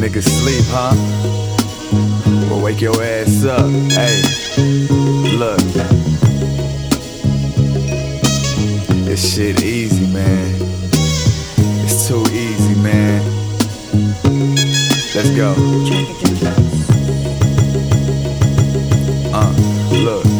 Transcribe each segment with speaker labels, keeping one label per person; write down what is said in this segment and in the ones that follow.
Speaker 1: niggas sleep, huh? Well, wake your ass up. Hey, look. This shit easy, man. It's too easy, man. Let's go. Uh, look, yeah.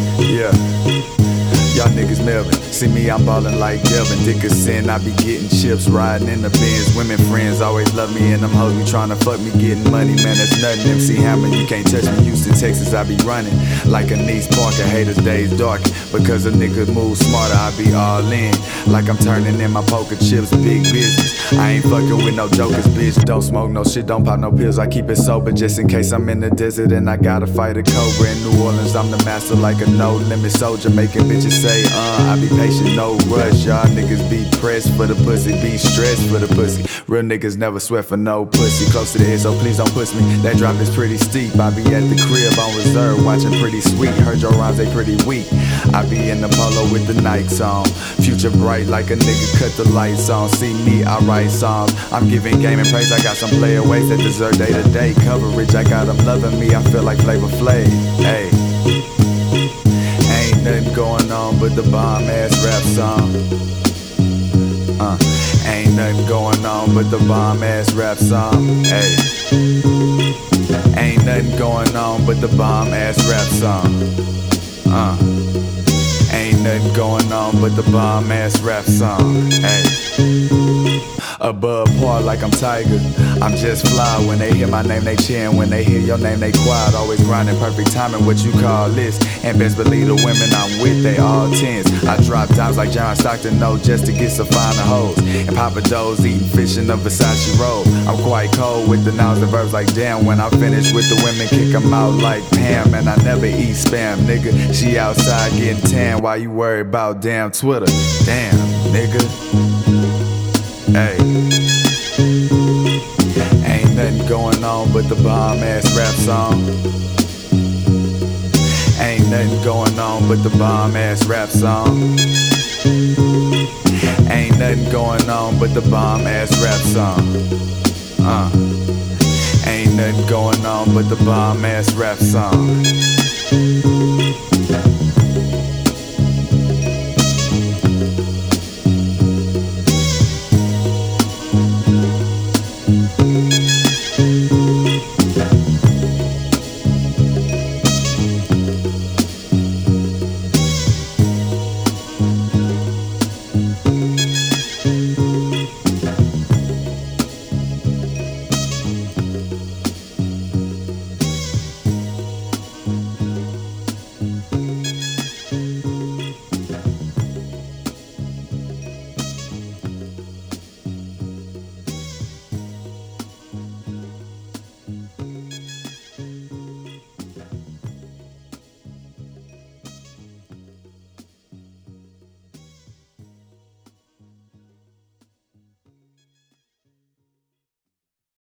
Speaker 1: Y'all niggas Melvin. See me, I'm ballin' like Delvin Dickerson. I be getting chips, riding in the Benz. Women friends always love me, and them hoes be tryna fuck me, getting money, man. That's nothing. MC Hammer, you can't touch me. Houston, Texas, I be running like Annise Parker. Haters days dark because a nigga move smarter. I be all in like I'm turning in my poker chips. Big business. I ain't fucking with no jokers, bitch. Don't smoke no shit, don't pop no pills. I keep it sober just in case I'm in the desert and I gotta fight a cobra in New Orleans. I'm the master like a no limit soldier, making bitches say, uh, I be patient, no rush. Y'all niggas be pressed for the pussy, be stressed for the pussy. Real niggas never sweat for no pussy. Close to the head, so please don't push me. That drop is pretty steep. I be at the crib on reserve, watching pretty sweet. Heard your rhymes, they pretty weak. I be in the polo with the Nikes on. Future bright like a nigga cut the lights on. See me, I write songs. I'm giving game and praise. I got some playaways that deserve day to day coverage. I got them loving me. I feel like Flavor Flav. Hey. Ain't nothing going on but the bomb ass rap song. Uh, ain't nothing going on but the bomb ass rap song. Hey. Ain't nothing going on but the bomb ass rap song. Uh. Ain't nothing going on but the bomb ass rap song. Hey. Above par like I'm Tiger. I'm just fly. When they hear my name, they cheering. When they hear your name, they quiet. Always grinding perfect timing, what you call this. And best believe the women I'm with, they all tens. I drop dimes like John Stockton, no, just to get some finer hoes. And Pappadeaux's eating fish in the Versace roll. I'm quite cold with the nouns and verbs like damn. When I finish with the women, kick 'em out like Pam. And I never eat spam, nigga. She outside getting tan while you worry about damn Twitter. Damn, bomb ass rap song. Ain't nothing going on but the bomb ass rap song. Ain't nothing going on but the bomb ass rap song. Uh. Ain't nothing going on but the bomb ass rap song.